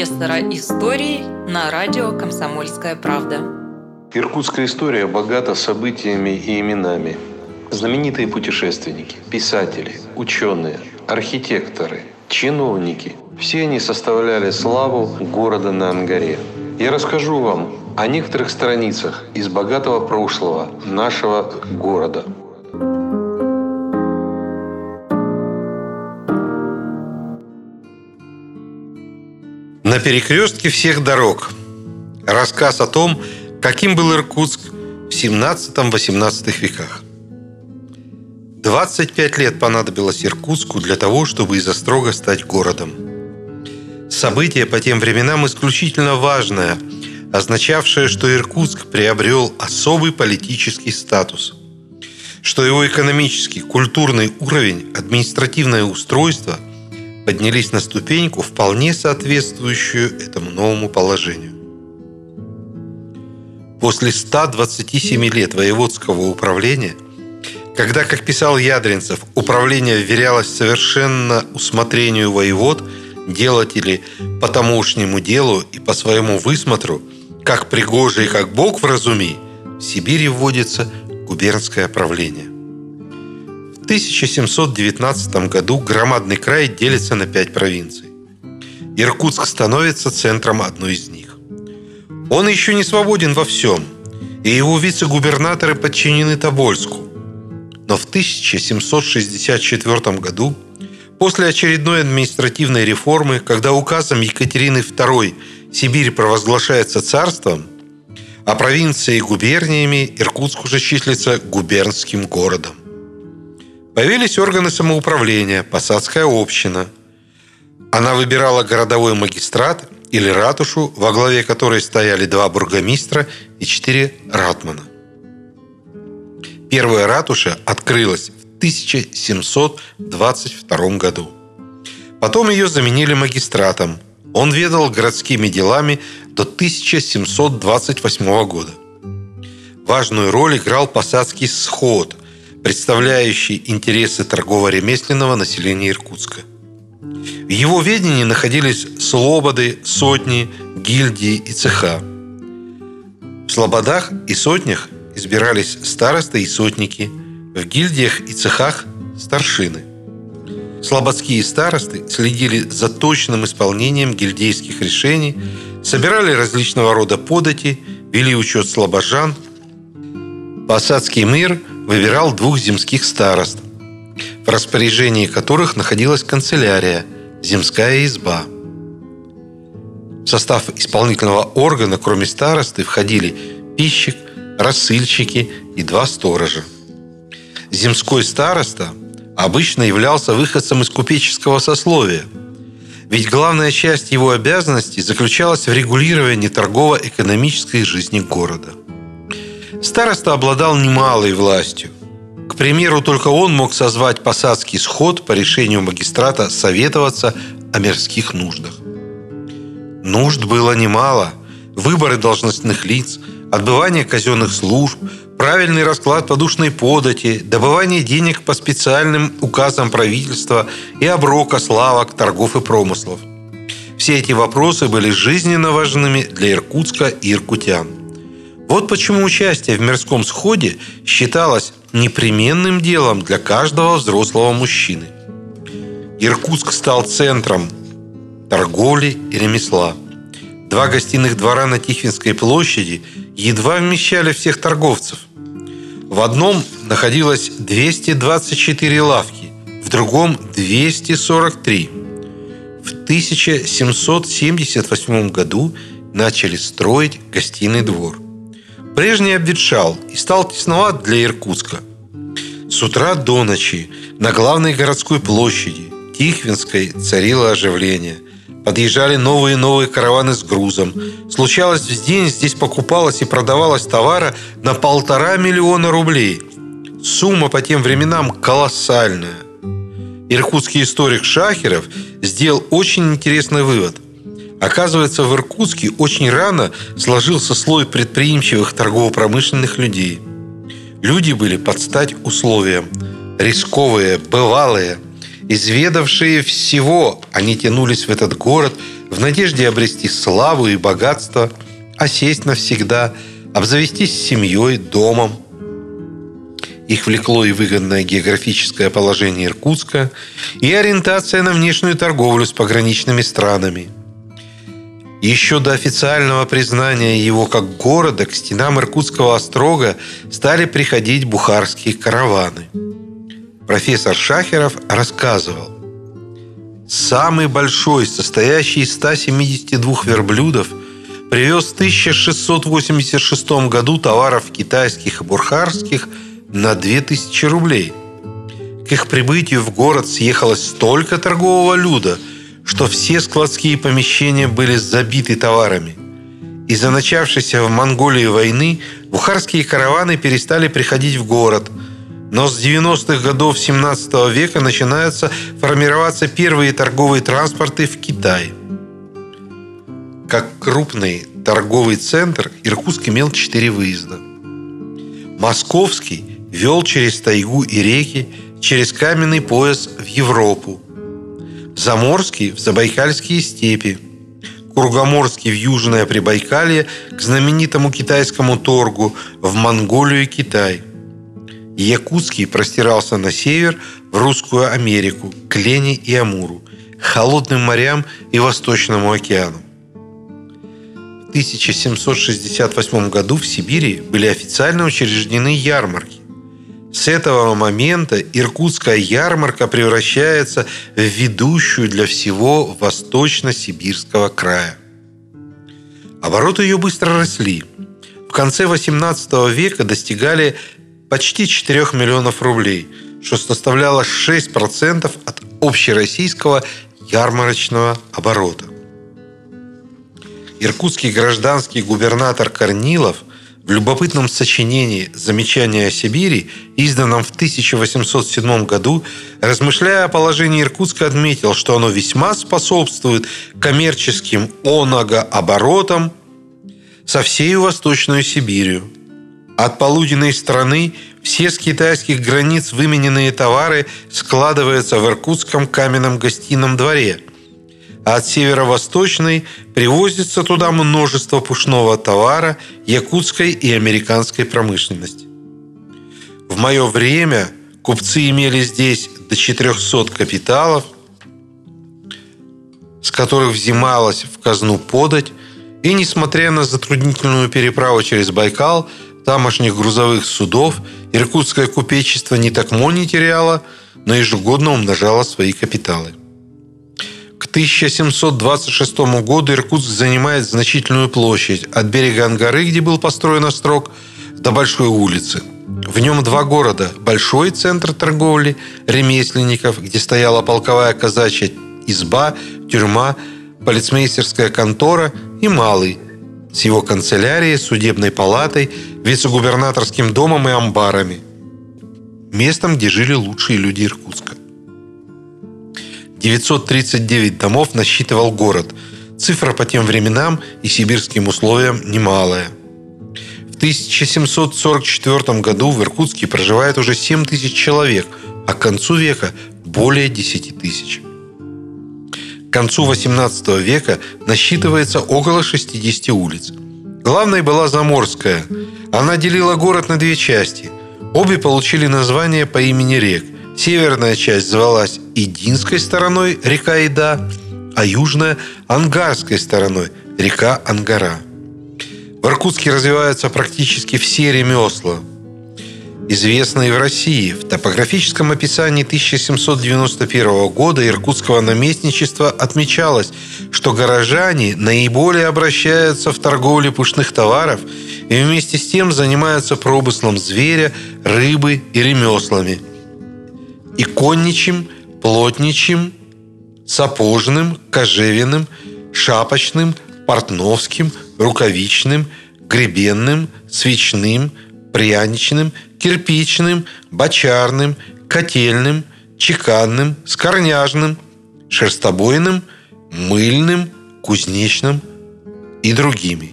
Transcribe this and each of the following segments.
профессора истории на радио «Комсомольская правда». Иркутская история богата событиями и именами. Знаменитые путешественники, писатели, ученые, архитекторы, чиновники – все они составляли славу города на Ангаре. Я расскажу вам о некоторых страницах из богатого прошлого нашего города – перекрестке всех дорог. Рассказ о том, каким был Иркутск в 17-18 веках. 25 лет понадобилось Иркутску для того, чтобы из Острога стать городом. Событие по тем временам исключительно важное, означавшее, что Иркутск приобрел особый политический статус, что его экономический, культурный уровень, административное устройство – поднялись на ступеньку, вполне соответствующую этому новому положению. После 127 лет воеводского управления, когда, как писал Ядринцев, управление вверялось совершенно усмотрению воевод, делать или по тамошнему делу и по своему высмотру, как пригоже и как Бог вразуми, в Сибири вводится губернское правление. 1719 году громадный край делится на пять провинций. Иркутск становится центром одной из них. Он еще не свободен во всем, и его вице-губернаторы подчинены Тобольску. Но в 1764 году, после очередной административной реформы, когда указом Екатерины II Сибирь провозглашается царством, а провинции губерниями Иркутск уже числится губернским городом. Появились органы самоуправления, посадская община. Она выбирала городовой магистрат или ратушу, во главе которой стояли два бургомистра и четыре ратмана. Первая ратуша открылась в 1722 году. Потом ее заменили магистратом. Он ведал городскими делами до 1728 года. Важную роль играл посадский сход, представляющий интересы торгово-ремесленного населения Иркутска. В его ведении находились слободы, сотни, гильдии и цеха. В слободах и сотнях избирались старосты и сотники, в гильдиях и цехах – старшины. Слободские старосты следили за точным исполнением гильдейских решений, собирали различного рода подати, вели учет слобожан. Посадский мир выбирал двух земских старост, в распоряжении которых находилась канцелярия, земская изба. В состав исполнительного органа, кроме старосты, входили пищик, рассыльщики и два сторожа. Земской староста обычно являлся выходцем из купеческого сословия, ведь главная часть его обязанностей заключалась в регулировании торгово-экономической жизни города. Староста обладал немалой властью. К примеру, только он мог созвать посадский сход по решению магистрата советоваться о мирских нуждах. Нужд было немало. Выборы должностных лиц, отбывание казенных служб, правильный расклад подушной подати, добывание денег по специальным указам правительства и оброка славок, торгов и промыслов. Все эти вопросы были жизненно важными для Иркутска и иркутян. Вот почему участие в мирском сходе считалось непременным делом для каждого взрослого мужчины. Иркутск стал центром торговли и ремесла. Два гостиных двора на Тихвинской площади едва вмещали всех торговцев. В одном находилось 224 лавки, в другом 243. В 1778 году начали строить гостиный двор – Прежний обветшал и стал тесноват для Иркутска. С утра до ночи на главной городской площади Тихвинской царило оживление. Подъезжали новые и новые караваны с грузом. Случалось, в день здесь покупалось и продавалось товара на полтора миллиона рублей. Сумма по тем временам колоссальная. Иркутский историк Шахеров сделал очень интересный вывод – Оказывается, в Иркутске очень рано сложился слой предприимчивых торгово-промышленных людей. Люди были под стать условиям. Рисковые, бывалые, изведавшие всего, они тянулись в этот город в надежде обрести славу и богатство, осесть навсегда, обзавестись семьей, домом. Их влекло и выгодное географическое положение Иркутска, и ориентация на внешнюю торговлю с пограничными странами – еще до официального признания его как города к стенам Иркутского острога стали приходить бухарские караваны. Профессор Шахеров рассказывал, Самый большой, состоящий из 172 верблюдов, привез в 1686 году товаров китайских и бурхарских на 2000 рублей. К их прибытию в город съехалось столько торгового люда – что все складские помещения были забиты товарами. Из-за начавшейся в Монголии войны бухарские караваны перестали приходить в город, но с 90-х годов 17 века начинаются формироваться первые торговые транспорты в Китай. Как крупный торговый центр Иркутск имел четыре выезда. Московский вел через тайгу и реки, через каменный пояс в Европу – Заморский – в Забайкальские степи, Кургоморский – в Южное Прибайкалье к знаменитому китайскому торгу в Монголию и Китай. Якутский простирался на север в Русскую Америку, к Лене и Амуру, холодным морям и Восточному океану. В 1768 году в Сибири были официально учреждены ярмарки. С этого момента Иркутская ярмарка превращается в ведущую для всего восточно-сибирского края. Обороты ее быстро росли. В конце XVIII века достигали почти 4 миллионов рублей, что составляло 6% от общероссийского ярмарочного оборота. Иркутский гражданский губернатор Корнилов – любопытном сочинении «Замечания о Сибири», изданном в 1807 году, размышляя о положении Иркутска, отметил, что оно весьма способствует коммерческим оногооборотам со всей Восточной Сибирью. От полуденной страны все с китайских границ вымененные товары складываются в Иркутском каменном гостином дворе – а от северо-восточной привозится туда множество пушного товара якутской и американской промышленности. В мое время купцы имели здесь до 400 капиталов, с которых взималась в казну подать, и, несмотря на затруднительную переправу через Байкал, тамошних грузовых судов, иркутское купечество не так не теряло, но ежегодно умножало свои капиталы. 1726 году Иркутск занимает значительную площадь от берега Ангары, где был построен острог, до Большой улицы. В нем два города. Большой центр торговли, ремесленников, где стояла полковая казачья изба, тюрьма, полицмейстерская контора и малый, с его канцелярией, судебной палатой, вице-губернаторским домом и амбарами. Местом, где жили лучшие люди Иркутска. 939 домов насчитывал город. Цифра по тем временам и сибирским условиям немалая. В 1744 году в Иркутске проживает уже 7 тысяч человек, а к концу века более 10 тысяч. К концу 18 века насчитывается около 60 улиц. Главной была Заморская. Она делила город на две части. Обе получили название по имени рек – Северная часть звалась Идинской стороной река Ида, а южная – Ангарской стороной река Ангара. В Иркутске развиваются практически все ремесла, известные в России. В топографическом описании 1791 года иркутского наместничества отмечалось, что горожане наиболее обращаются в торговле пушных товаров и вместе с тем занимаются промыслом зверя, рыбы и ремеслами – и конничим, плотничим, сапожным, кожевенным, шапочным, портновским, рукавичным, гребенным, свечным, пряничным, кирпичным, бочарным, котельным, чеканным, скорняжным, шерстобойным, мыльным, кузнечным и другими.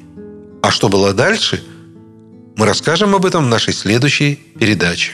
А что было дальше, мы расскажем об этом в нашей следующей передаче.